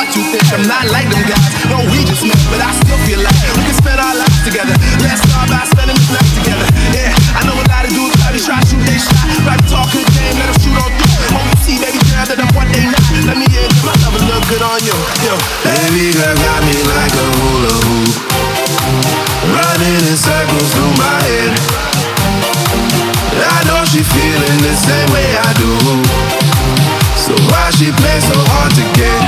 what you think. I'm not like them guys. No, we just met, but I still feel like we can spend our lives together. Let's start by spending this night together. Yeah, I know a lot of dudes try to try shoot their shot. Right, talk good game, let them shoot on through. Hope you see, baby girl, that I'm what they not. Let me in, my love will look good on you. Yo. Baby girl got me like a hula hoop. Running in circles through my head. I know she feeling the same way I do. So why she play so hard to get?